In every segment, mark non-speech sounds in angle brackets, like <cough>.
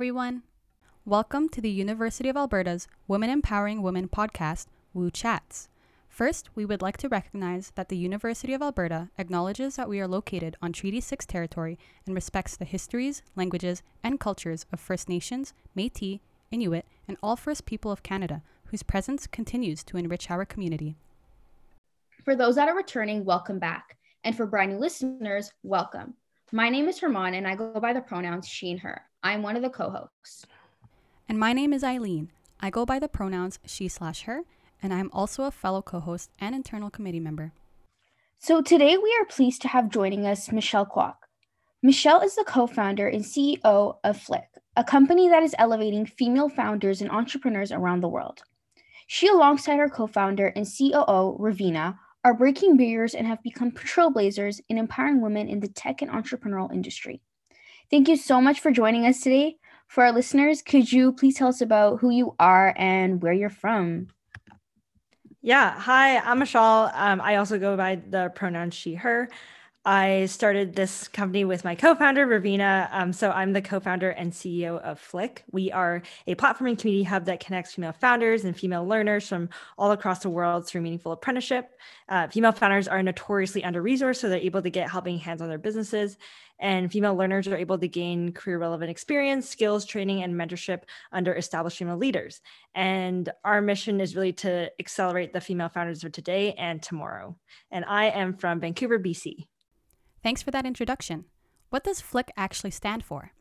everyone. Welcome to the University of Alberta's Women Empowering Women podcast, Woo Chats. First, we would like to recognize that the University of Alberta acknowledges that we are located on Treaty 6 territory and respects the histories, languages, and cultures of First Nations, Metis, Inuit, and all First People of Canada, whose presence continues to enrich our community. For those that are returning, welcome back. And for brand new listeners, welcome. My name is Herman, and I go by the pronouns she and her. I'm one of the co hosts. And my name is Eileen. I go by the pronouns she slash her, and I'm also a fellow co host and internal committee member. So today we are pleased to have joining us Michelle Kwok. Michelle is the co founder and CEO of FLIK, a company that is elevating female founders and entrepreneurs around the world. She, alongside her co founder and COO, Ravina, are breaking barriers and have become trailblazers in empowering women in the tech and entrepreneurial industry. Thank you so much for joining us today. For our listeners, could you please tell us about who you are and where you're from? Yeah. Hi, I'm Michelle. Um, I also go by the pronoun she, her. I started this company with my co founder, Ravina. Um, so I'm the co founder and CEO of FLIK. We are a platform and community hub that connects female founders and female learners from all across the world through meaningful apprenticeship. Uh, female founders are notoriously under resourced, so they're able to get helping hands on their businesses. And female learners are able to gain career relevant experience, skills, training, and mentorship under established female leaders. And our mission is really to accelerate the female founders of today and tomorrow. And I am from Vancouver, BC. Thanks for that introduction. What does FLIK actually stand for?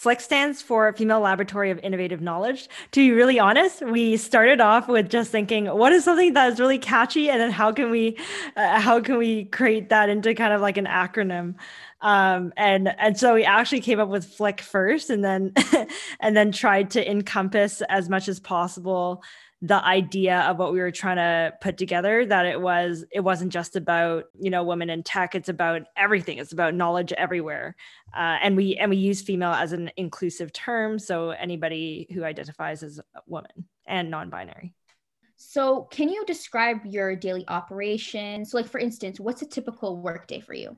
FLIK stands for Female Laboratory of Innovative Knowledge. To be really honest, we started off with just thinking, what is something that is really catchy, and then how can we, uh, how can we create that into kind of like an acronym? Um, and and so we actually came up with FLIK first, and then <laughs> and then tried to encompass as much as possible the idea of what we were trying to put together that it was it wasn't just about you know women in tech. It's about everything. It's about knowledge everywhere. Uh, and we and we use female as an inclusive term. So anybody who identifies as a woman and non-binary. So can you describe your daily operations? So like for instance what's a typical workday for you?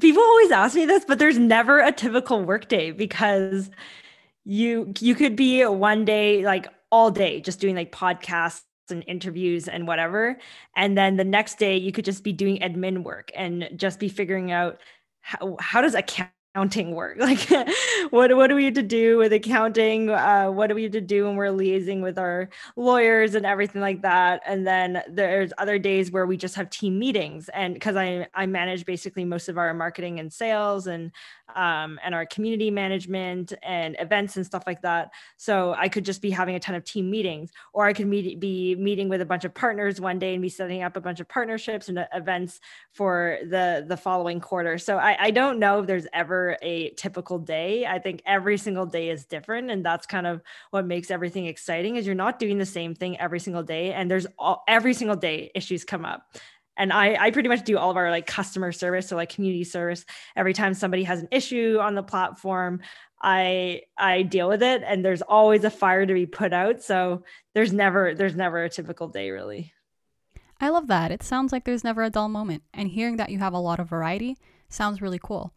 People always ask me this but there's never a typical workday because you you could be one day like all day just doing like podcasts and interviews and whatever. And then the next day you could just be doing admin work and just be figuring out how, how does account accounting work? <laughs> Like, what what do we have to do with accounting? Uh, what do we have to do when we're liaising with our lawyers and everything like that? And then there's other days where we just have team meetings, and because I I manage basically most of our marketing and sales and um, and our community management and events and stuff like that. So I could just be having a ton of team meetings, or I could meet, be meeting with a bunch of partners one day and be setting up a bunch of partnerships and events for the the following quarter. So I, I don't know if there's ever a typical day. I think every single day is different and that's kind of what makes everything exciting is you're not doing the same thing every single day and there's all, every single day issues come up and I, I pretty much do all of our like customer service so like community service. Every time somebody has an issue on the platform i i deal with it and there's always a fire to be put out. So there's never there's never a typical day really. I love that. It sounds like there's never a dull moment and hearing that you have a lot of variety sounds really cool.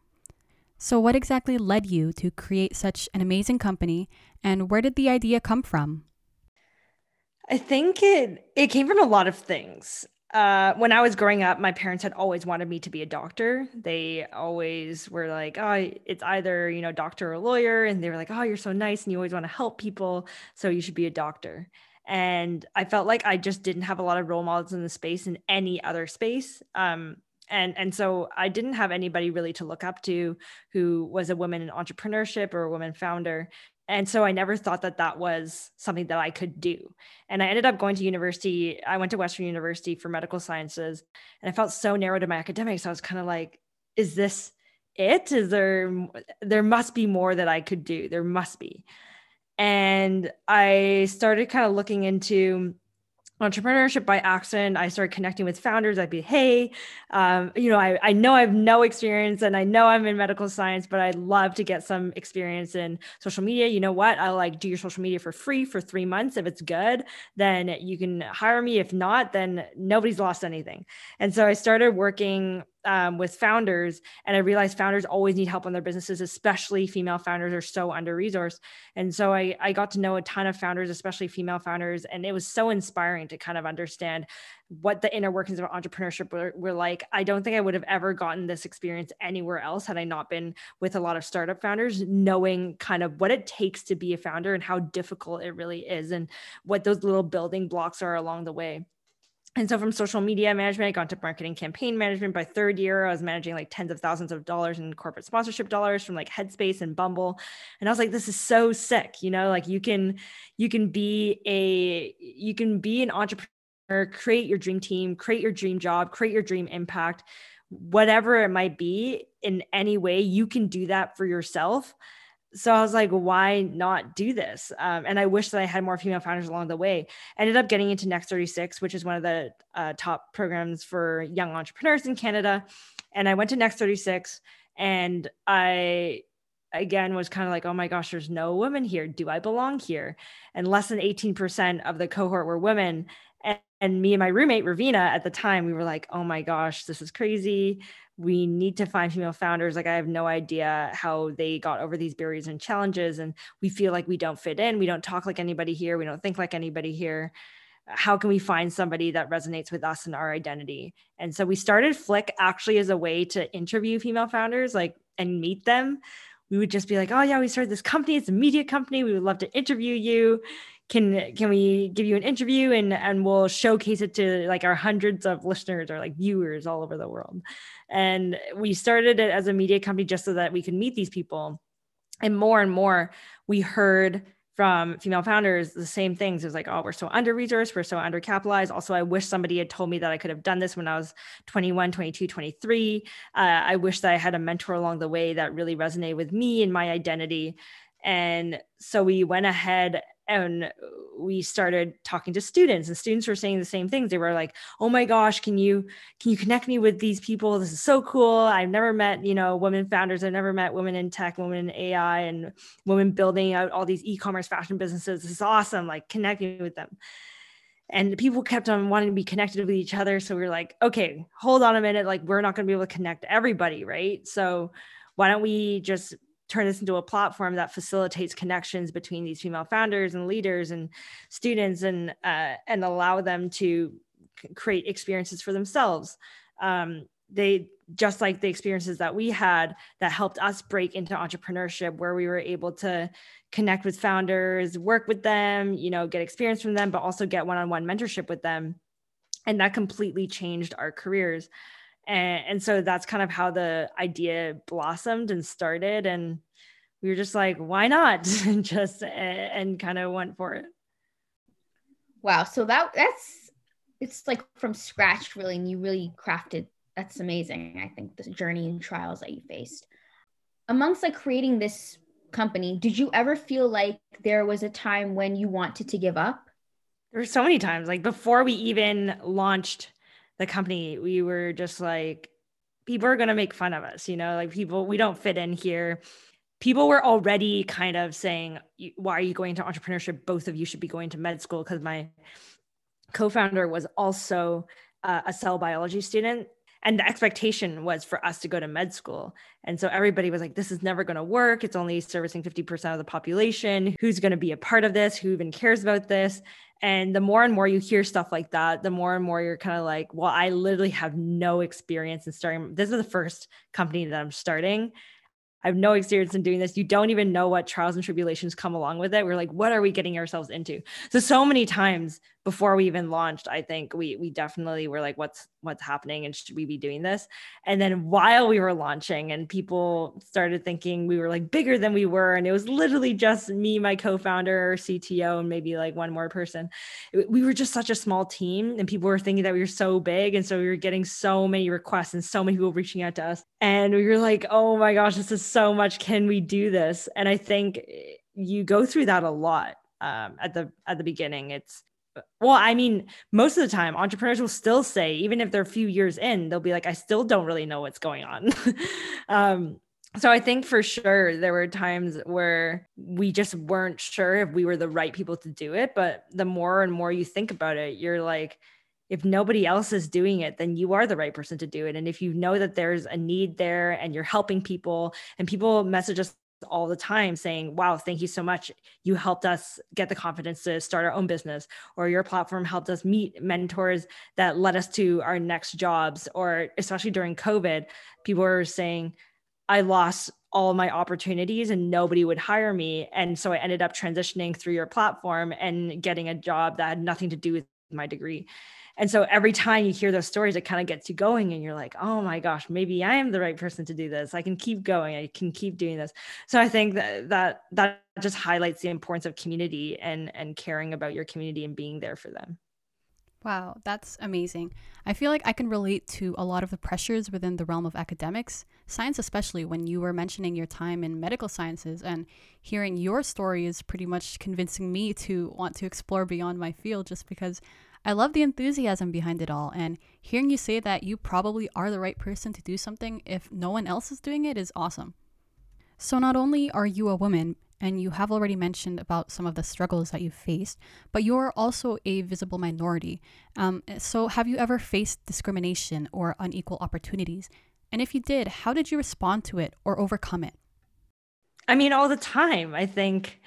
So, what exactly led you to create such an amazing company, and where did the idea come from? I think it it came from a lot of things. Uh, when I was growing up, my parents had always wanted me to be a doctor. They always were like, "Oh, it's either you know doctor or lawyer," and they were like, "Oh, you're so nice and you always want to help people, so you should be a doctor." And I felt like I just didn't have a lot of role models in the space in any other space. Um, and and so i didn't have anybody really to look up to who was a woman in entrepreneurship or a woman founder and so i never thought that that was something that i could do. And i ended up going to university. I went to western university for medical sciences and i felt so narrow to my academics. I was kind of like is this it? Is there there must be more that i could do. There must be. And i started kind of looking into entrepreneurship by accident. I started connecting with founders. I'd be hey um, you know I, I know i have no experience and i know i'm in medical science but i'd love to get some experience in social media. You know what? I'll like do your social media for free for three months. If it's good then you can hire me. If not then nobody's lost anything. And so i started working um, with founders and i realized founders always need help on their businesses especially female founders are so under resourced and so I, I got to know a ton of founders especially female founders and it was so inspiring to kind of understand what the inner workings of entrepreneurship were, were like. I don't think i would have ever gotten this experience anywhere else had i not been with a lot of startup founders knowing kind of what it takes to be a founder and how difficult it really is and what those little building blocks are along the way and so from social media management, I got into marketing campaign management. By third year, I was managing like tens of thousands of dollars in corporate sponsorship dollars from like Headspace and Bumble. And I was like, this is so sick. You know, like you can, you can be a, you can be an entrepreneur, create your dream team, create your dream job, create your dream impact, whatever it might be in any way, you can do that for yourself so I was like, why not do this? Um, and I wish that I had more female founders along the way. I ended up getting into Next 36, which is one of the uh, top programs for young entrepreneurs in Canada. And I went to Next 36 and I again was kind of like, oh my gosh, there's no women here. Do I belong here? And less than 18% of the cohort were women. And, and me and my roommate, Ravina, at the time, we were like, oh my gosh, this is crazy we need to find female founders like i have no idea how they got over these barriers and challenges and we feel like we don't fit in we don't talk like anybody here we don't think like anybody here. How can we find somebody that resonates with us and our identity? And so we started FLIK actually as a way to interview female founders like and meet them. We would just be like oh yeah we started this company it's a media company we would love to interview you can can we give you an interview and and we'll showcase it to like our hundreds of listeners or like viewers all over the world. And we started it as a media company just so that we could meet these people. And more and more we heard from female founders the same things. It was like oh we're so under resourced we're so undercapitalized. Also i wish somebody had told me that i could have done this when i was 21 22 23 uh, i wish that i had a mentor along the way that really resonated with me and my identity. And so we went ahead and we started talking to students and students were saying the same things. They were like oh my gosh can you can you connect me with these people? This is so cool. I've never met you know women founders. I've never met women in tech women in ai and women building out all these e-commerce fashion businesses. This is awesome. Like connecting with them. And people kept on wanting to be connected with each other. So we were like okay hold on a minute. Like we're not going to be able to connect everybody right? So why don't we just turn this into a platform that facilitates connections between these female founders and leaders and students and uh, and allow them to create experiences for themselves. Um, they just like the experiences that we had that helped us break into entrepreneurship where we were able to connect with founders work with them you know get experience from them but also get one-on-one mentorship with them. And that completely changed our careers and, and so that's kind of how the idea blossomed and started. And we were just like why not? <laughs> And just and kind of went for it. Wow. So that that's it's like from scratch really and you really crafted that's amazing i think the journey and trials that you faced. Amongst like creating this company did you ever feel like there was a time when you wanted to give up? There were so many times like before we even launched the company, we were just like, people are going to make fun of us, you know, like people, we don't fit in here. People were already kind of saying, why are you going to entrepreneurship? Both of you should be going to med school because my co founder was also uh, a cell biology student. And the expectation was for us to go to med school. And so everybody was like, this is never going to work. It's only servicing 50% of the population. Who's going to be a part of this? Who even cares about this? And the more and more you hear stuff like that, the more and more you're kind of like, well, I literally have no experience in starting. This is the first company that I'm starting. I have no experience in doing this. You don't even know what trials and tribulations come along with it. We're like, what are we getting ourselves into? So so many times before we even launched, I think we we definitely were like, what's what's happening and should we be doing this? And then while we were launching and people started thinking we were like bigger than we were, and it was literally just me, my co-founder, CTO, and maybe like one more person. We were just such a small team, and people were thinking that we were so big, and so we were getting so many requests and so many people reaching out to us, and we were like, oh my gosh, this is so much. Can we do this? And I think you go through that a lot um, at the at the beginning. It's well, I mean, most of the time, entrepreneurs will still say, even if they're a few years in, they'll be like, I still don't really know what's going on. <laughs> um, so I think for sure there were times where we just weren't sure if we were the right people to do it. But the more and more you think about it, you're like, if nobody else is doing it, then you are the right person to do it. And if you know that there's a need there and you're helping people, and people message us all the time saying, Wow, thank you so much. You helped us get the confidence to start our own business, or your platform helped us meet mentors that led us to our next jobs. Or especially during COVID, people were saying, I lost all my opportunities and nobody would hire me. And so I ended up transitioning through your platform and getting a job that had nothing to do with my degree. And so every time you hear those stories, it kind of gets you going and you're like, oh my gosh, maybe I am the right person to do this. I can keep going. I can keep doing this. So I think that that that just highlights the importance of community and and caring about your community and being there for them. Wow, that's amazing. I feel like I can relate to a lot of the pressures within the realm of academics, science especially when you were mentioning your time in medical sciences and hearing your story is pretty much convincing me to want to explore beyond my field just because I love the enthusiasm behind it all, and hearing you say that you probably are the right person to do something if no one else is doing it is awesome. So, not only are you a woman, and you have already mentioned about some of the struggles that you've faced, but you're also a visible minority. Um, so, have you ever faced discrimination or unequal opportunities? And if you did, how did you respond to it or overcome it? I mean, all the time. I think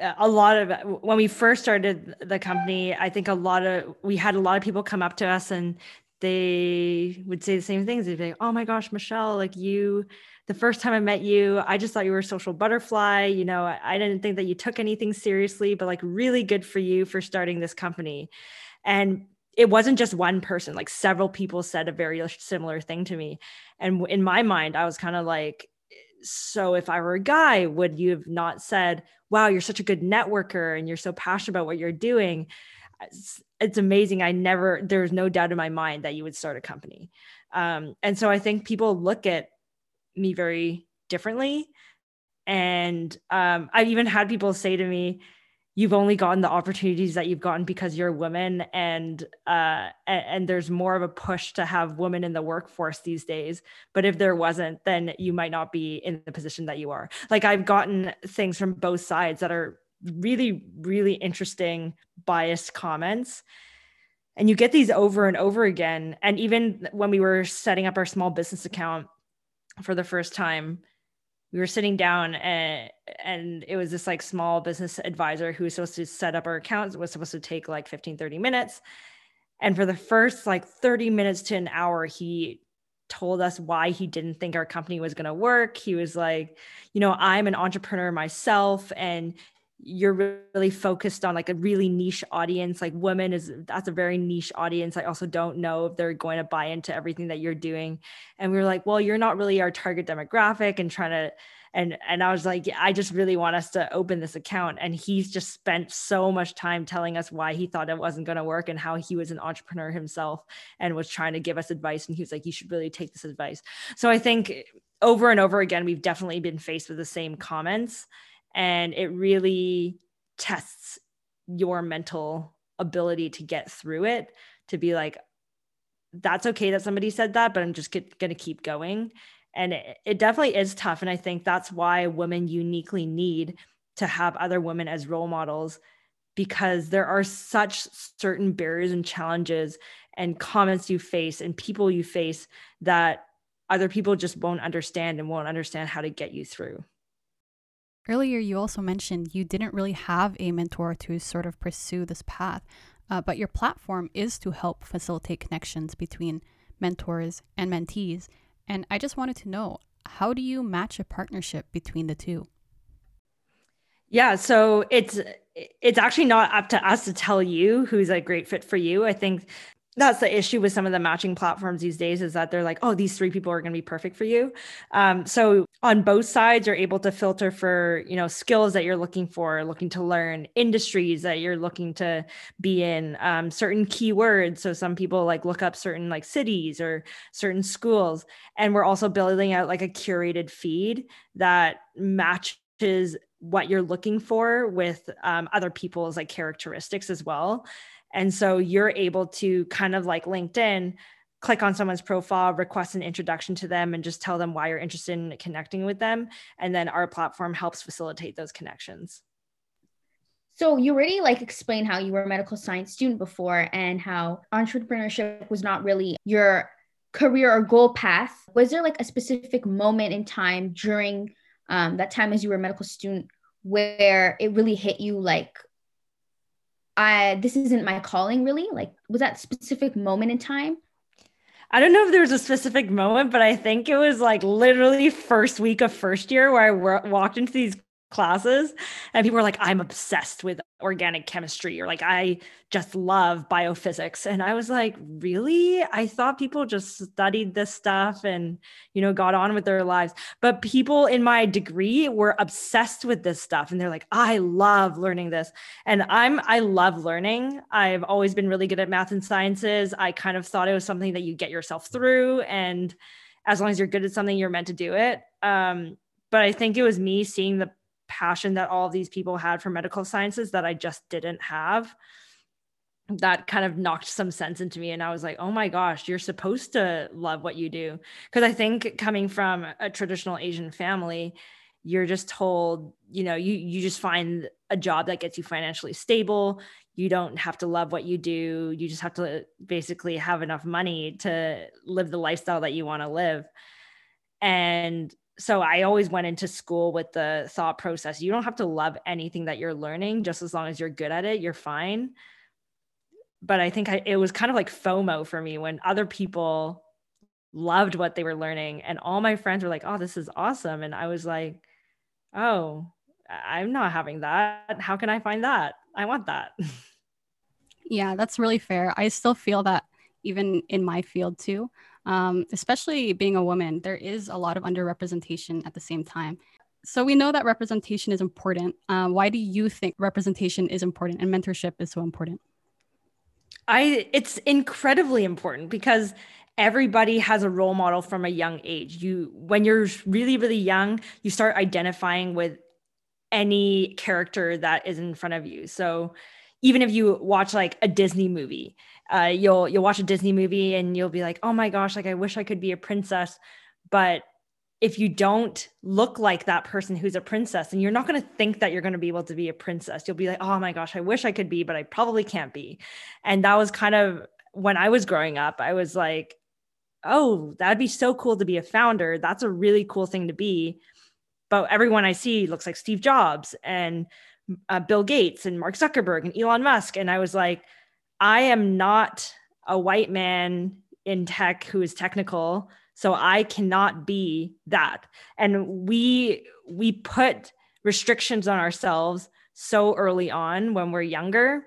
a lot of when we first started the company i think a lot of we had a lot of people come up to us and they would say the same things. They'd be like oh my gosh michelle like you the first time i met you i just thought you were a social butterfly you know I, I didn't think that you took anything seriously but like really good for you for starting this company. And it wasn't just one person like several people said a very similar thing to me. And in my mind i was kind of like so if I were a guy, would you have not said, wow, you're such a good networker and you're so passionate about what you're doing? It's, it's amazing. I never, there's no doubt in my mind that you would start a company. Um, and so I think people look at me very differently. And um, I've even had people say to me, you've only gotten the opportunities that you've gotten because you're a woman and uh and, there's more of a push to have women in the workforce these days. But if there wasn't then you might not be in the position that you are. Like i've gotten things from both sides that are really really interesting biased comments. And you get these over and over again. And even when we were setting up our small business account for the first time we were sitting down and and it was this like small business advisor who was supposed to set up our accounts. It was supposed to take like 15 30 minutes. And for the first like 30 minutes to an hour he told us why he didn't think our company was going to work. He was like you know i'm an entrepreneur myself and you're really focused on like a really niche audience like women is that's a very niche audience. I also don't know if they're going to buy into everything that you're doing. And we were like well you're not really our target demographic and trying to and and i was like i just really want us to open this account. And he's just spent so much time telling us why he thought it wasn't going to work and how he was an entrepreneur himself and was trying to give us advice. And he was like you should really take this advice. So i think over and over again we've definitely been faced with the same comments and it really tests your mental ability to get through it to be like that's okay that somebody said that but i'm just get, gonna keep going. And it, it definitely is tough. And i think that's why women uniquely need to have other women as role models because there are such certain barriers and challenges and comments you face and people you face that other people just won't understand and won't understand how to get you through Earlier, you also mentioned you didn't really have a mentor to sort of pursue this path, uh, but your platform is to help facilitate connections between mentors and mentees. And I just wanted to know how do you match a partnership between the two? Yeah, so it's it's actually not up to us to tell you who's a great fit for you. I think that's the issue with some of the matching platforms these days is that they're like oh these three people are going to be perfect for you. Um, so on both sides you're able to filter for you know skills that you're looking for looking to learn industries that you're looking to be in um, certain keywords. So some people like look up certain like cities or certain schools. And we're also building out like a curated feed that matches what you're looking for with um, other people's like characteristics as well and so you're able to kind of like LinkedIn, click on someone's profile, request an introduction to them, and just tell them why you're interested in connecting with them. And then our platform helps facilitate those connections. So you already like explained how you were a medical science student before and how entrepreneurship was not really your career or goal path. Was there like a specific moment in time during um, that time as you were a medical student where it really hit you like I this isn't my calling really? Like was that specific moment in time? I don't know if there was a specific moment, but I think it was like literally first week of first year where I walked into these classes and people were like i'm obsessed with organic chemistry or like i just love biophysics and i was like really? I thought people just studied this stuff and you know got on with their lives. But people in my degree were obsessed with this stuff and they're like i love learning this and i'm i love learning. I've always been really good at math and sciences. I kind of thought it was something that you get yourself through and as long as you're good at something you're meant to do it. Um, but i think it was me seeing the passion that all these people had for medical sciences that I just didn't have. That kind of knocked some sense into me. And I was like, oh my gosh, you're supposed to love what you do. Because I think coming from a traditional Asian family, you're just told, you know, you you just find a job that gets you financially stable. You don't have to love what you do. You just have to basically have enough money to live the lifestyle that you want to live. And so I always went into school with the thought process you don't have to love anything that you're learning, just as long as you're good at it, you're fine. But I think I, it was kind of like FOMO for me when other people loved what they were learning, and all my friends were like, oh, this is awesome. And I was like, oh, I'm not having that. How can I find that? I want that. <laughs> Yeah, that's really fair. I still feel that even in my field too um, especially being a woman, there is a lot of underrepresentation at the same time. So we know that representation is important. Uh, why do you think representation is important and mentorship is so important? I it's incredibly important because everybody has a role model from a young age. You when you're really really young, you start identifying with any character that is in front of you. So even if you watch like a Disney movie, uh, you'll you'll watch a Disney movie and you'll be like, oh my gosh, like I wish I could be a princess, but if you don't look like that person who's a princess and you're not going to think that you're going to be able to be a princess. You'll be like oh my gosh i wish i could be but i probably can't be. And that was kind of when i was growing up i was like oh that'd be so cool to be a founder. That's a really cool thing to be. But everyone i see looks like steve jobs and uh, bill gates and mark zuckerberg and elon musk. And i was like I am not a white man in tech who is technical, so I cannot be that. And we we put restrictions on ourselves so early on when we're younger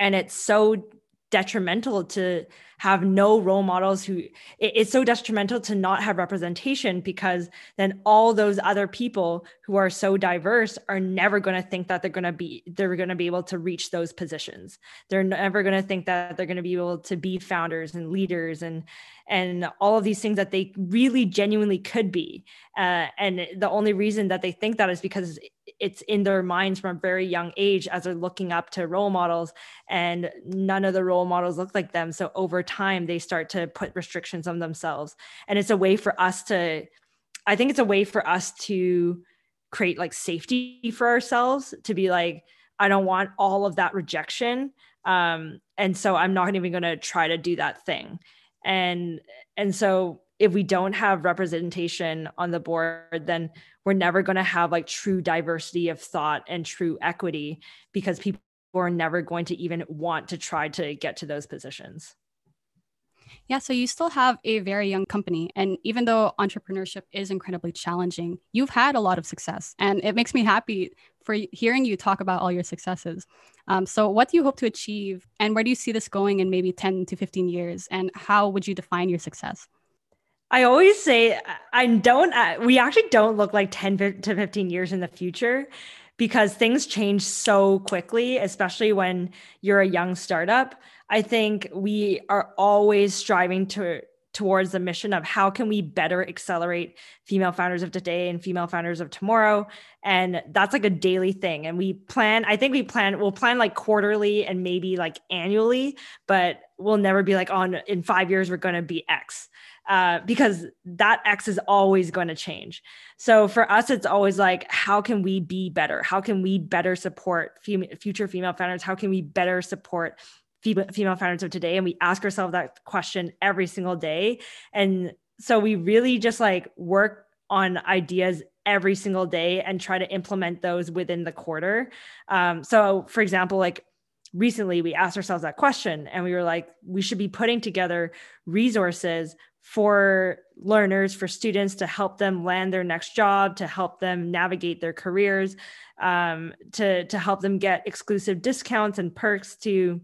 and it's so detrimental to have no role models who it, it's so detrimental to not have representation because then all those other people who are so diverse are never going to think that they're going to be they're going to be able to reach those positions. They're never going to think that they're going to be able to be founders and leaders and and all of these things that they really genuinely could be. Uh, and the only reason that they think that is because it's in their minds from a very young age as they're looking up to role models and none of the role models look like them. So over time they start to put restrictions on themselves and it's a way for us to i think it's a way for us to create like safety for ourselves to be like i don't want all of that rejection um, and so i'm not even going to try to do that thing and and so if we don't have representation on the board then we're never going to have like true diversity of thought and true equity because people are never going to even want to try to get to those positions. Yeah, so you still have a very young company. And even though entrepreneurship is incredibly challenging, you've had a lot of success. And it makes me happy for hearing you talk about all your successes. Um, so, what do you hope to achieve? And where do you see this going in maybe 10 to 15 years? And how would you define your success? I always say I don't, we actually don't look like 10 to 15 years in the future because things change so quickly, especially when you're a young startup. I think we are always striving to towards the mission of how can we better accelerate female founders of today and female founders of tomorrow. And that's like a daily thing. And we plan i think we plan we'll plan like quarterly and maybe like annually but we'll never be like on in five years we're going to be x. Uh, because that x is always going to change. So for us it's always like how can we be better? How can we better support fem- future female founders? How can we better support female founders of today and we ask ourselves that question every single day. And so we really just like work on ideas every single day and try to implement those within the quarter. Um, so for example like recently we asked ourselves that question and we were like we should be putting together resources for learners for students to help them land their next job to help them navigate their careers um, to to help them get exclusive discounts and perks to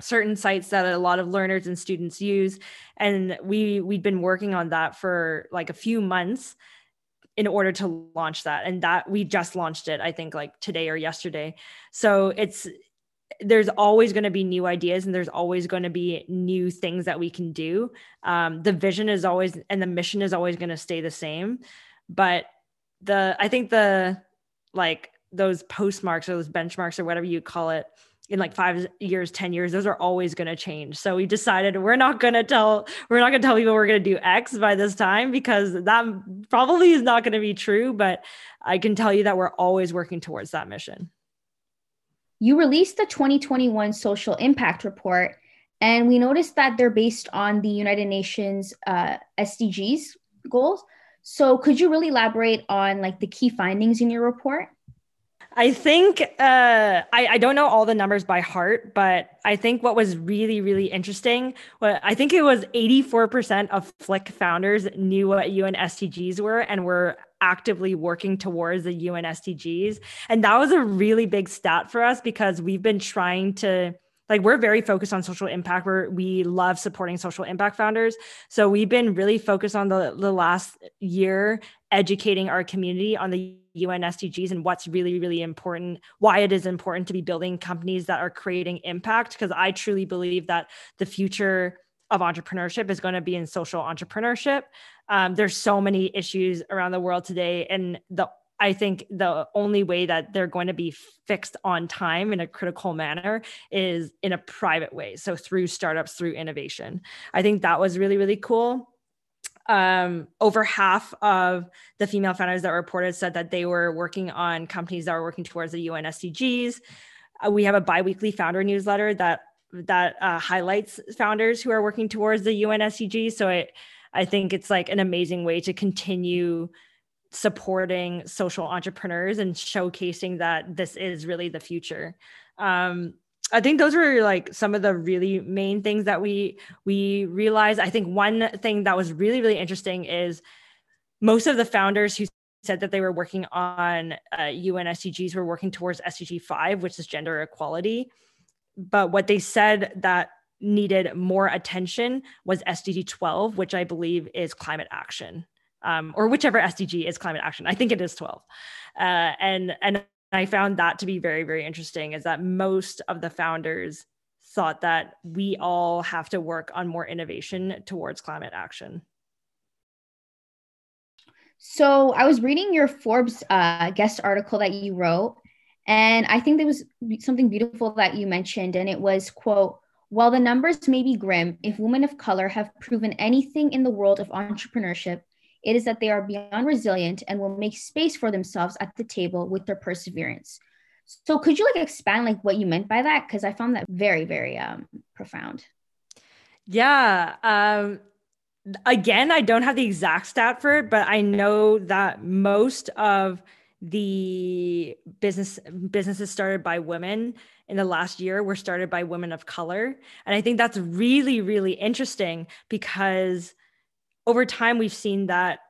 certain sites that a lot of learners and students use and we we'd been working on that for like a few months in order to launch that and that we just launched it i think like today or yesterday so it's there's always going to be new ideas and there's always going to be new things that we can do. Um, the vision is always and the mission is always going to stay the same. But the I think the like those postmarks or those benchmarks or whatever you call it in like five years, 10 years, those are always going to change. So we decided we're not going to tell, we're not going to tell people we're going to do X by this time because that probably is not going to be true. But I can tell you that we're always working towards that mission. You released the 2021 Social Impact Report, and we noticed that they're based on the United Nations uh, SDGs goals. So, could you really elaborate on like the key findings in your report? I think uh, I, I don't know all the numbers by heart, but I think what was really, really interesting, what I think it was 84% of FLIK founders knew what UN SDGs were and were actively working towards the UN SDGs. And that was a really big stat for us because we've been trying to like we're very focused on social impact where we love supporting social impact founders so we've been really focused on the, the last year educating our community on the un sdgs and what's really really important why it is important to be building companies that are creating impact because i truly believe that the future of entrepreneurship is going to be in social entrepreneurship um, there's so many issues around the world today, and the I think the only way that they're going to be fixed on time in a critical manner is in a private way. So through startups, through innovation. I think that was really, really cool. Um, over half of the female founders that reported said that they were working on companies that are working towards the UN SDGs. Uh, we have a biweekly founder newsletter that that uh, highlights founders who are working towards the UN SDGs. So it I think it's like an amazing way to continue supporting social entrepreneurs and showcasing that this is really the future. Um, I think those were like some of the really main things that we we realized. I think one thing that was really really interesting is most of the founders who said that they were working on uh, UN SDGs were working towards SDG five, which is gender equality. But what they said that needed more attention was SDG 12, which I believe is climate action, um, or whichever SDG is climate action. I think it is 12. Uh, and, and I found that to be very, very interesting is that most of the founders thought that we all have to work on more innovation towards climate action. So I was reading your Forbes uh, guest article that you wrote, and I think there was something beautiful that you mentioned, and it was quote while the numbers may be grim, if women of color have proven anything in the world of entrepreneurship, it is that they are beyond resilient and will make space for themselves at the table with their perseverance. So could you like expand like what you meant by that? Because I found that very, very um, profound. Yeah. Um, again, I don't have the exact stat for it, but I know that most of the business businesses started by women in the last year were started by women of color and i think that's really really interesting because over time we've seen that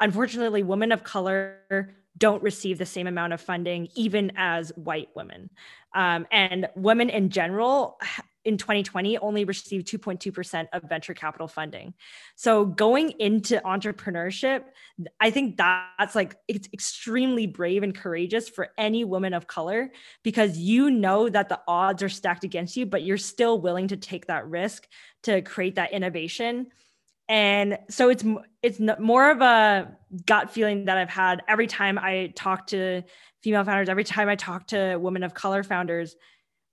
unfortunately women of color don't receive the same amount of funding even as white women um, and women in general <sighs> in 2020 only received 2.2% of venture capital funding. So going into entrepreneurship, I think that's like it's extremely brave and courageous for any woman of color because you know that the odds are stacked against you, but you're still willing to take that risk to create that innovation. And so it's it's more of a gut feeling that I've had every time I talk to female founders, every time I talk to women of color founders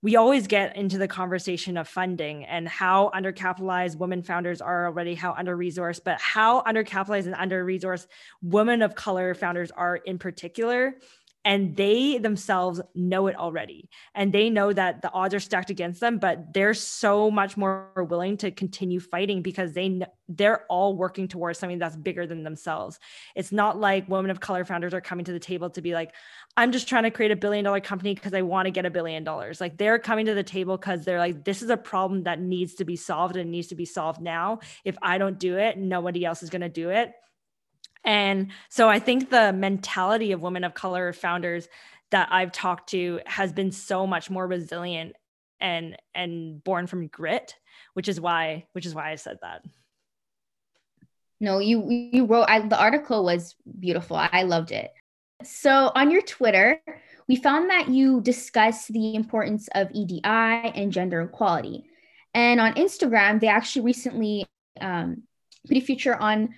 we always get into the conversation of funding and how undercapitalized women founders are already, how under resourced, but how undercapitalized and under resourced women of color founders are in particular and they themselves know it already. And they know that the odds are stacked against them but they're so much more willing to continue fighting because they they're all working towards something that's bigger than themselves. It's not like women of color founders are coming to the table to be like i'm just trying to create a billion dollar company because i want to get a billion dollars. Like they're coming to the table because they're like this is a problem that needs to be solved and needs to be solved now. If i don't do it nobody else is going to do it and so I think the mentality of women of color founders that I've talked to has been so much more resilient and and born from grit, which is why which is why I said that. No, you you wrote I, the article was beautiful. I loved it. So on your Twitter, we found that you discuss the importance of EDI and gender equality. And on Instagram, they actually recently um, put a feature on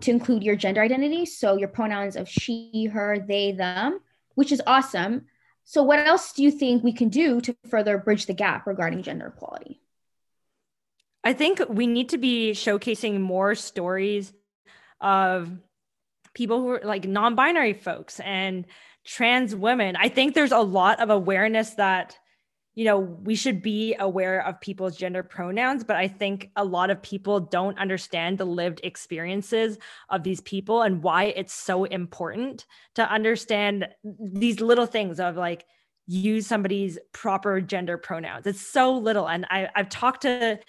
to include your gender identity. So your pronouns of she, her, they, them, which is awesome. So, what else do you think we can do to further bridge the gap regarding gender equality? I think we need to be showcasing more stories of people who are like non binary folks and trans women. I think there's a lot of awareness that you know, we should be aware of people's gender pronouns, but I think a lot of people don't understand the lived experiences of these people and why it's so important to understand these little things of like, use somebody's proper gender pronouns. It's so little. And I, I've talked to,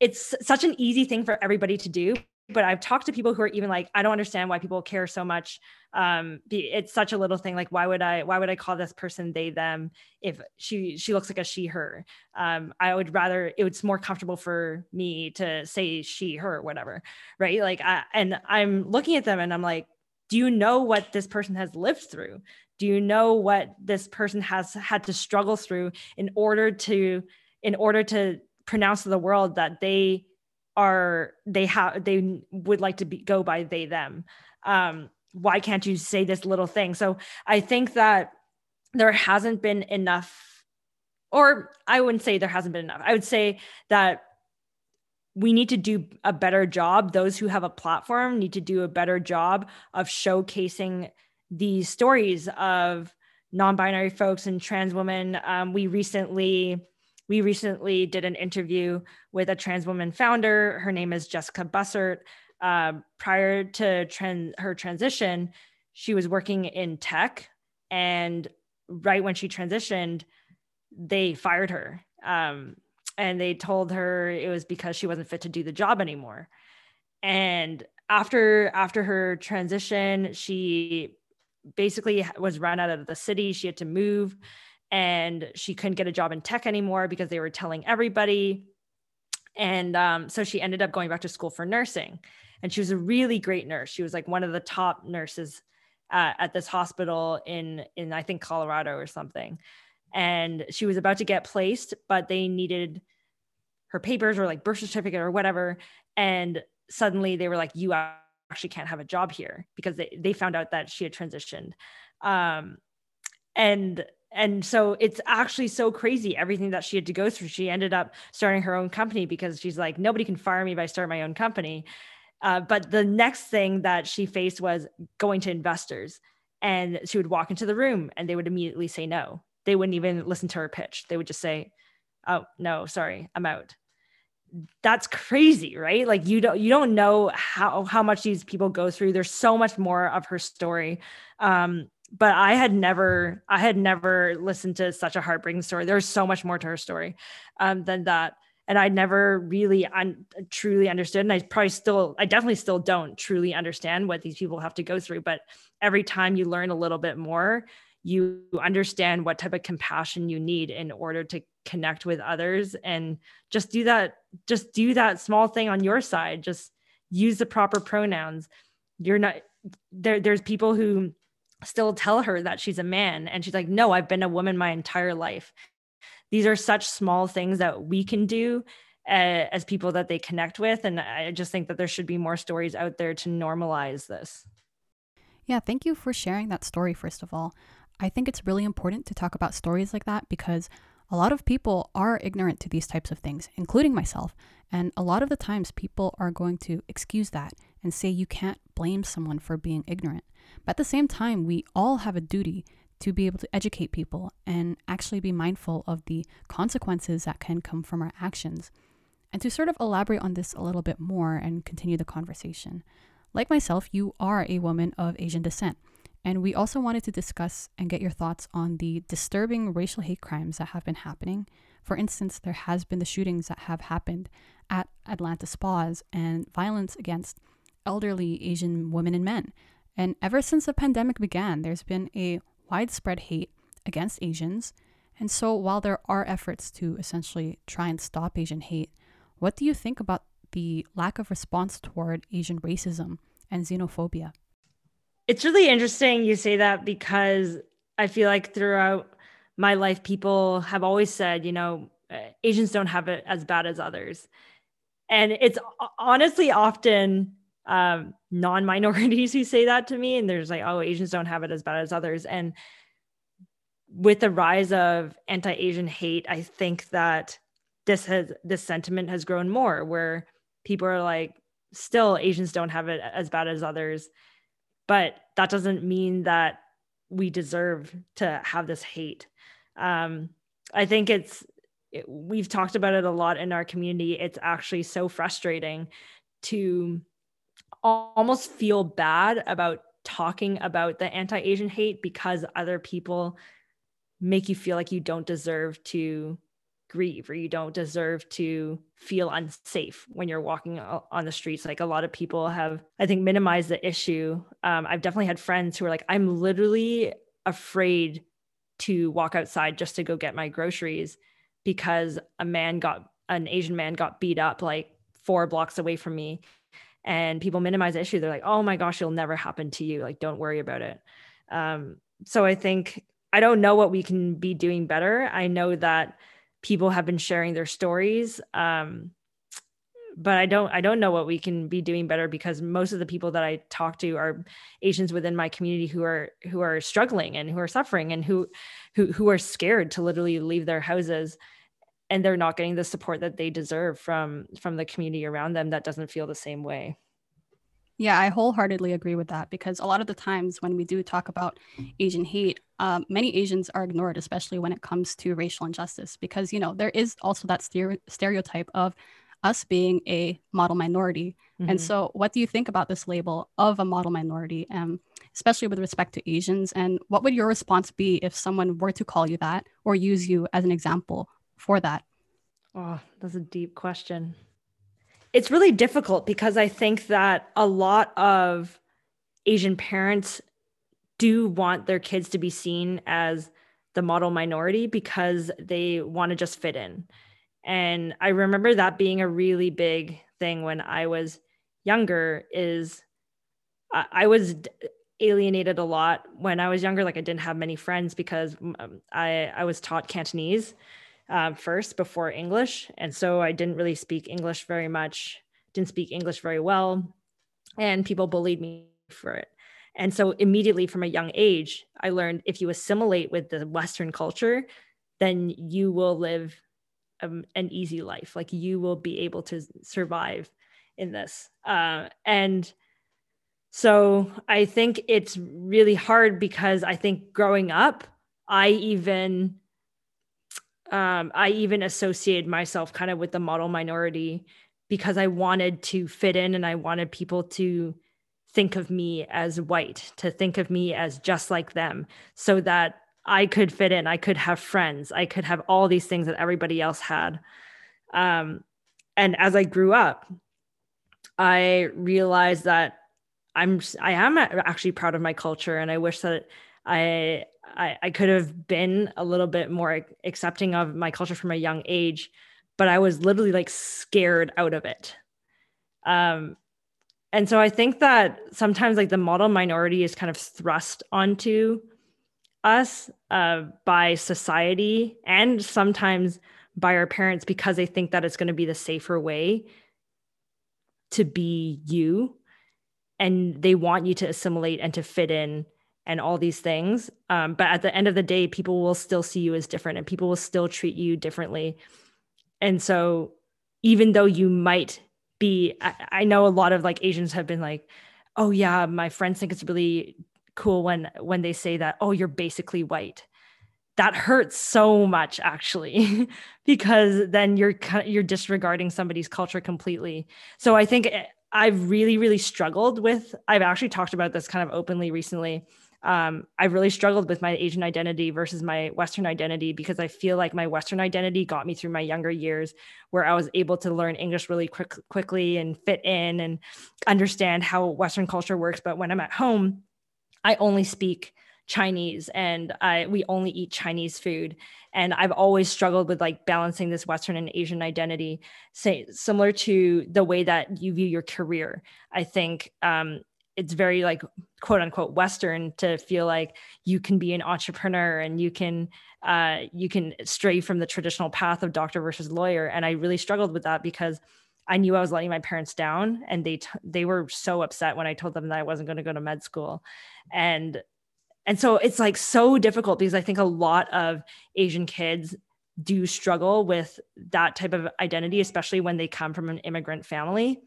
it's such an easy thing for everybody to do, but I've talked to people who are even like, I don't understand why people care so much. Um, it's such a little thing. Like, why would I, why would I call this person they, them if she, she looks like a she, her? Um, I would rather, it's more comfortable for me to say she, her, whatever. Right. Like, I, and I'm looking at them and I'm like, do you know what this person has lived through? Do you know what this person has had to struggle through in order to, in order to pronounce to the world that they are they have they would like to be go by they them. Um why can't you say this little thing? So i think that there hasn't been enough or i wouldn't say there hasn't been enough. I would say that we need to do a better job. Those who have a platform need to do a better job of showcasing these stories of non-binary folks and trans women. Um, we recently we recently did an interview with a trans woman founder. Her name is Jessica Bussert. Uh, prior to her transition, she was working in tech. And right when she transitioned, they fired her. Um, and they told her it was because she wasn't fit to do the job anymore. And after after her transition, she basically was run out of the city. She had to move and she couldn't get a job in tech anymore because they were telling everybody. And um, so she ended up going back to school for nursing. And she was a really great nurse. She was like one of the top nurses uh, at this hospital in in I think Colorado or something. And she was about to get placed, but they needed her papers or like birth certificate or whatever. And suddenly they were like, "You actually can't have a job here," because they they found out that she had transitioned. Um, and and so it's actually so crazy everything that she had to go through. She ended up starting her own company because she's like nobody can fire me if i start my own company. Uh, but the next thing that she faced was going to investors and she would walk into the room and they would immediately say no. They wouldn't even listen to her pitch. They would just say oh no sorry i'm out. That's crazy right? Like you don't you don't know how how much these people go through. There's so much more of her story. Um but I had never, I had never listened to such a heartbreaking story. There's so much more to her story um, than that. And I never really un- truly understood. And I probably still, I definitely still don't truly understand what these people have to go through. But every time you learn a little bit more, you understand what type of compassion you need in order to connect with others and just do that, just do that small thing on your side. Just use the proper pronouns. You're not, there, there's people who, still tell her that she's a man. And she's like, no, I've been a woman my entire life. These are such small things that we can do uh, as people that they connect with. And I just think that there should be more stories out there to normalize this. Yeah, thank you for sharing that story, first of all. I think it's really important to talk about stories like that because a lot of people are ignorant to these types of things, including myself. And a lot of the times, people are going to excuse that and say you can't blame someone for being ignorant. But at the same time, we all have a duty to be able to educate people and actually be mindful of the consequences that can come from our actions. And to sort of elaborate on this a little bit more and continue the conversation, like myself, you are a woman of Asian descent. And we also wanted to discuss and get your thoughts on the disturbing racial hate crimes that have been happening. For instance, there has been the shootings that have happened at Atlanta spas and violence against elderly Asian women and men. And ever since the pandemic began, there's been a widespread hate against Asians. And so, while there are efforts to essentially try and stop Asian hate, what do you think about the lack of response toward Asian racism and xenophobia? It's really interesting you say that because I feel like throughout my life, people have always said, you know, uh, Asians don't have it as bad as others. And it's honestly often um, non minorities who say that to me. And there's like, oh, Asians don't have it as bad as others. And with the rise of anti Asian hate, I think that this has, this sentiment has grown more where people are like, still, Asians don't have it as bad as others but that doesn't mean that we deserve to have this hate um, i think it's it, we've talked about it a lot in our community it's actually so frustrating to almost feel bad about talking about the anti-asian hate because other people make you feel like you don't deserve to grieve or you don't deserve to feel unsafe when you're walking on the streets. Like a lot of people have i think minimized the issue. Um, i've definitely had friends who are like i'm literally afraid to walk outside just to go get my groceries because a man got an asian man got beat up like four blocks away from me and people minimize the issue they're like oh my gosh it'll never happen to you like don't worry about it. Um, so i think i don't know what we can be doing better. I know that people have been sharing their stories um, but i don't i don't know what we can be doing better because most of the people that i talk to are asians within my community who are who are struggling and who are suffering and who who who are scared to literally leave their houses and they're not getting the support that they deserve from from the community around them that doesn't feel the same way yeah, I wholeheartedly agree with that because a lot of the times when we do talk about Asian hate, um, many Asians are ignored, especially when it comes to racial injustice, because you know there is also that stere- stereotype of us being a model minority. Mm-hmm. And so, what do you think about this label of a model minority, um, especially with respect to Asians? And what would your response be if someone were to call you that or use you as an example for that? Oh, that's a deep question it's really difficult because I think that a lot of Asian parents do want their kids to be seen as the model minority because they want to just fit in. And I remember that being a really big thing when I was younger is I, was alienated a lot when I was younger like I didn't have many friends because um, I I was taught Cantonese um, first before English. And so I didn't really speak English very much, didn't speak English very well. And people bullied me for it. And so immediately from a young age, I learned if you assimilate with the Western culture, then you will live um, an easy life. Like you will be able to survive in this. Uh, and so I think it's really hard because I think growing up, I even um, I even associated myself kind of with the model minority because I wanted to fit in and I wanted people to think of me as white, to think of me as just like them, so that I could fit in, I could have friends, I could have all these things that everybody else had. Um, and as I grew up, I realized that I'm I am actually proud of my culture, and I wish that I I, I could have been a little bit more accepting of my culture from a young age, but I was literally like scared out of it. Um, and so I think that sometimes like the model minority is kind of thrust onto us uh, by society and sometimes by our parents because they think that it's going to be the safer way to be you and they want you to assimilate and to fit in and all these things. Um, but at the end of the day, people will still see you as different and people will still treat you differently. And so, even though you might be, I, I know a lot of like Asians have been like, oh, yeah, my friends think it's really cool when when they say that oh you're basically white that hurts so much actually <laughs> because then you're you're disregarding somebody's culture completely so i think eh, i've really really struggled with i've actually talked about this kind of openly recently um, I've really struggled with my Asian identity versus my Western identity because I feel like my Western identity got me through my younger years, where I was able to learn English really quick, quickly and fit in and understand how Western culture works. But when I'm at home, I only speak Chinese and I we only eat Chinese food. And I've always struggled with like balancing this Western and Asian identity, say similar to the way that you view your career. I think um, it's very like quote unquote Western to feel like you can be an entrepreneur and you can uh, you can stray from the traditional path of doctor versus lawyer. And I really struggled with that because I knew I was letting my parents down, and they t- they were so upset when I told them that I wasn't going to go to med school, and and so it's like so difficult because I think a lot of Asian kids do struggle with that type of identity, especially when they come from an immigrant family.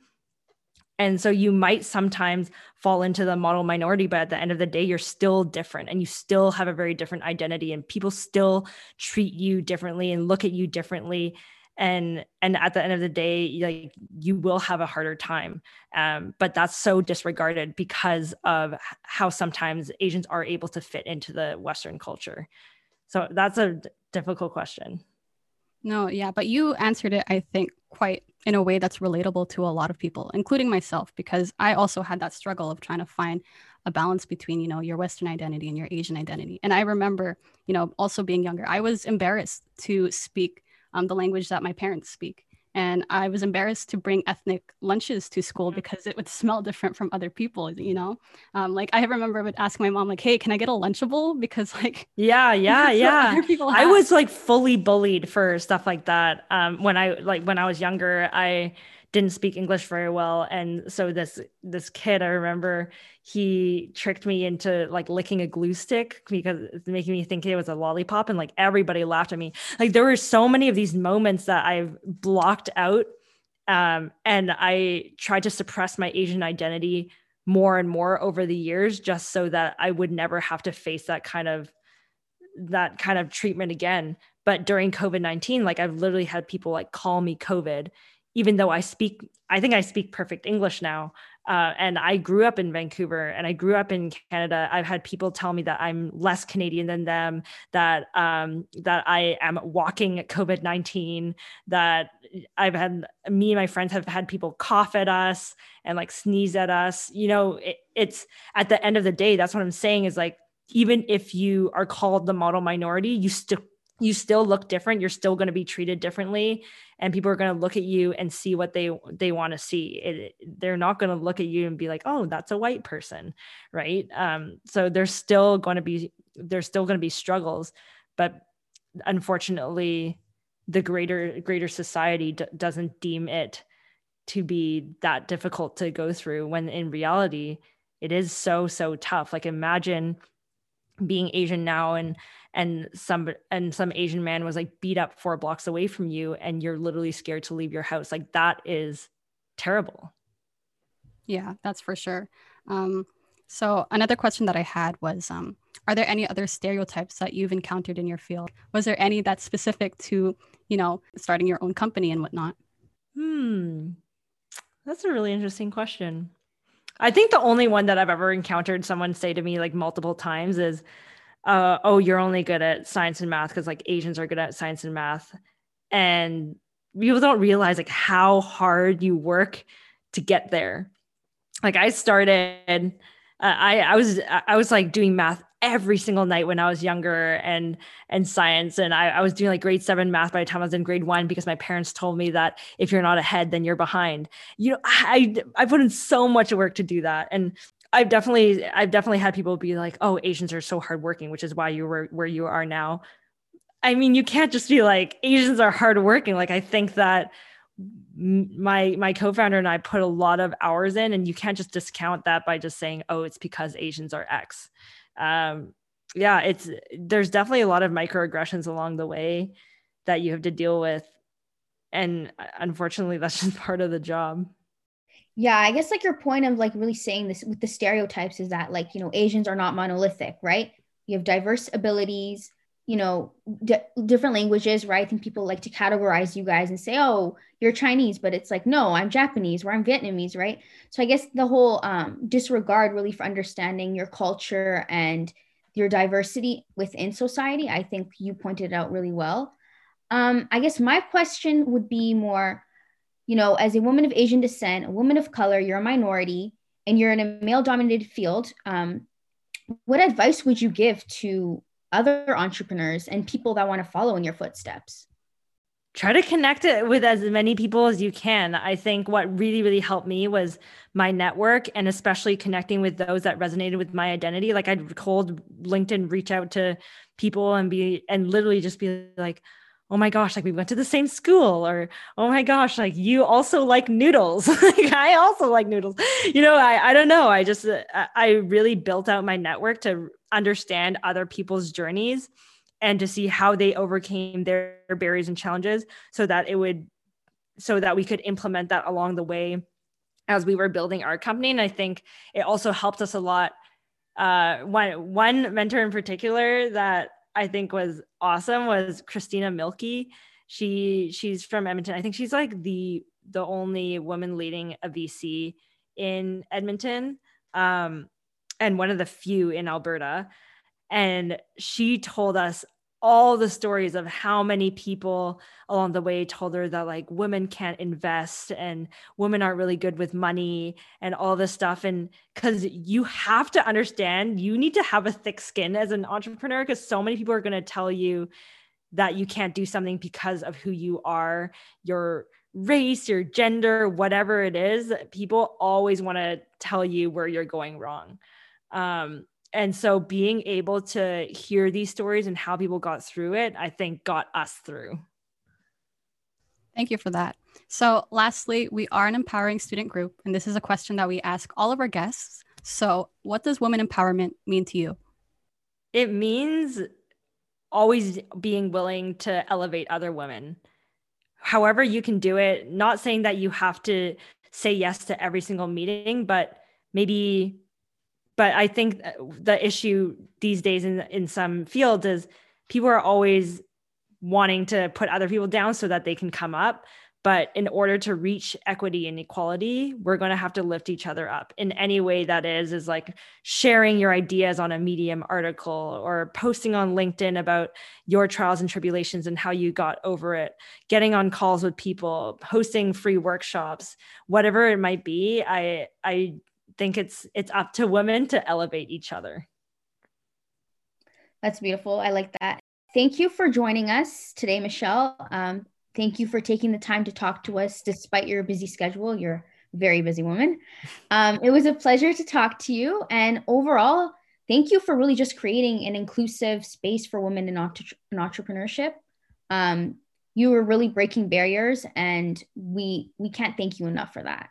And so you might sometimes fall into the model minority, but at the end of the day, you're still different and you still have a very different identity, and people still treat you differently and look at you differently. And and at the end of the day like you will have a harder time. Um, but that's so disregarded because of how sometimes asians are able to fit into the western culture. So that's a d- difficult question. No yeah but you answered it i think quite in a way that's relatable to a lot of people including myself because i also had that struggle of trying to find a balance between you know your western identity and your asian identity and i remember you know also being younger i was embarrassed to speak um, the language that my parents speak. And I was embarrassed to bring ethnic lunches to school mm-hmm. because it would smell different from other people, you know? Um, like I remember I would ask my mom, like, hey, can I get a Lunchable? Because like Yeah, <laughs> yeah, yeah. I was like fully bullied for stuff like that. Um, when I like when I was younger, I didn't speak English very well. And so this this kid, I remember he tricked me into like licking a glue stick because it's making me think it was a lollipop. And like everybody laughed at me. Like there were so many of these moments that I've blocked out. Um, and I tried to suppress my Asian identity more and more over the years just so that I would never have to face that kind of that kind of treatment again but during covid-19 like i've literally had people like call me covid even though I speak, I think I speak perfect English now. Uh, and I grew up in Vancouver and I grew up in Canada. I've had people tell me that I'm less Canadian than them, that um, that I am walking COVID nineteen. That I've had me and my friends have had people cough at us and like sneeze at us. You know, it, it's at the end of the day. That's what I'm saying is like even if you are called the model minority, you still you still look different you're still going to be treated differently and people are going to look at you and see what they they want to see. It, they're not going to look at you and be like oh that's a white person right? Um, so there's still going to be there's still going to be struggles but unfortunately the greater greater society d- doesn't deem it to be that difficult to go through when in reality it is so so tough. Like imagine being asian now and and some and some asian man was like beat up four blocks away from you and you're literally scared to leave your house. Like that is terrible. Yeah that's for sure. Um, so another question that i had was um, are there any other stereotypes that you've encountered in your field? Was there any that's specific to you know starting your own company and whatnot? Hmm. That's a really interesting question. I think the only one that i've ever encountered someone say to me like multiple times is uh, oh, you're only good at science and math because like Asians are good at science and math. And people don't realize like how hard you work to get there. Like I started, uh, I I was I was like doing math every single night when I was younger and and science and I, I was doing like grade seven math by the time I was in grade one because my parents told me that if you're not ahead then you're behind. You know I I put in so much work to do that and I've definitely I've definitely had people be like, "Oh, Asians are so hardworking, which is why you were where you are now." I mean, you can't just be like Asians are hardworking. Like I think that my my co-founder and I put a lot of hours in, and you can't just discount that by just saying, "Oh, it's because Asians are X." um, yeah, it's there's definitely a lot of microaggressions along the way that you have to deal with. And uh, unfortunately, <laughs> that's just part of the job. Yeah, I guess like your point of like really saying this with the stereotypes is that like, you know, Asians are not monolithic, right? You have diverse abilities, you know, d- different languages, right? I think people like to categorize you guys and say, oh, you're Chinese, but it's like, no, I'm Japanese or I'm Vietnamese, right? So I guess the whole um, disregard really for understanding your culture and your diversity within society, I think you pointed out really well. Um, I guess my question would be more, you know, as a woman of Asian descent, a woman of color, you're a minority, and you're in a male dominated field. Um, what advice would you give to other entrepreneurs and people that want to follow in your footsteps? Try to connect it with as many people as you can. I think what really, really helped me was my network and especially connecting with those that resonated with my identity. Like I'd cold LinkedIn reach out to people and be and literally just be like, oh my gosh, like we went to the same school, or oh my gosh, like you also like noodles. <laughs> like I also like noodles. You know, I, I don't know. I just, uh, I really built out my network to understand other people's journeys and to see how they overcame their barriers and challenges so that it would, so that we could implement that along the way as we were building our company. And I think it also helped us a lot. Uh, one, one mentor in particular that I think was awesome was Christina Milky. She she's from Edmonton. I think she's like the the only woman leading a VC in Edmonton, um, and one of the few in Alberta. And she told us all the stories of how many people along the way told her that like women can't invest and women aren't really good with money and all this stuff. And cuz you have to understand you need to have a thick skin as an entrepreneur cuz so many people are going to tell you that you can't do something because of who you are your race your gender whatever it is. People always want to tell you where you're going wrong. Um, and so being able to hear these stories and how people got through it i think got us through. Thank you for that. So lastly we are an empowering student group and this is a question that we ask all of our guests. So what does women empowerment mean to you? It means always being willing to elevate other women. However you can do it not saying that you have to say yes to every single meeting but maybe but I think the issue these days in in some fields is people are always wanting to put other people down so that they can come up. But in order to reach equity and equality, we're going to have to lift each other up in any way that is, is like sharing your ideas on a Medium article or posting on LinkedIn about your trials and tribulations and how you got over it, getting on calls with people, hosting free workshops, whatever it might be. I, I think it's it's up to women to elevate each other. That's beautiful. I like that. Thank you for joining us today, Michelle. Um, thank you for taking the time to talk to us despite your busy schedule. You're a very busy woman. Um, it was a pleasure to talk to you. And overall, thank you for really just creating an inclusive space for women in, entre- in entrepreneurship. Um, you were really breaking barriers, and we we can't thank you enough for that.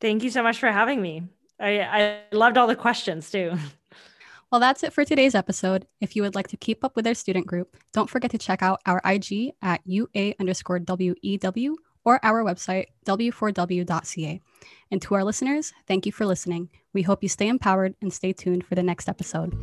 Thank you so much for having me. I, I loved all the questions too. <laughs> Well, that's it for today's episode. If you would like to keep up with our student group, don't forget to check out our IG at UA underscore WEW or our website, w4w.ca. And to our listeners, thank you for listening. We hope you stay empowered and stay tuned for the next episode.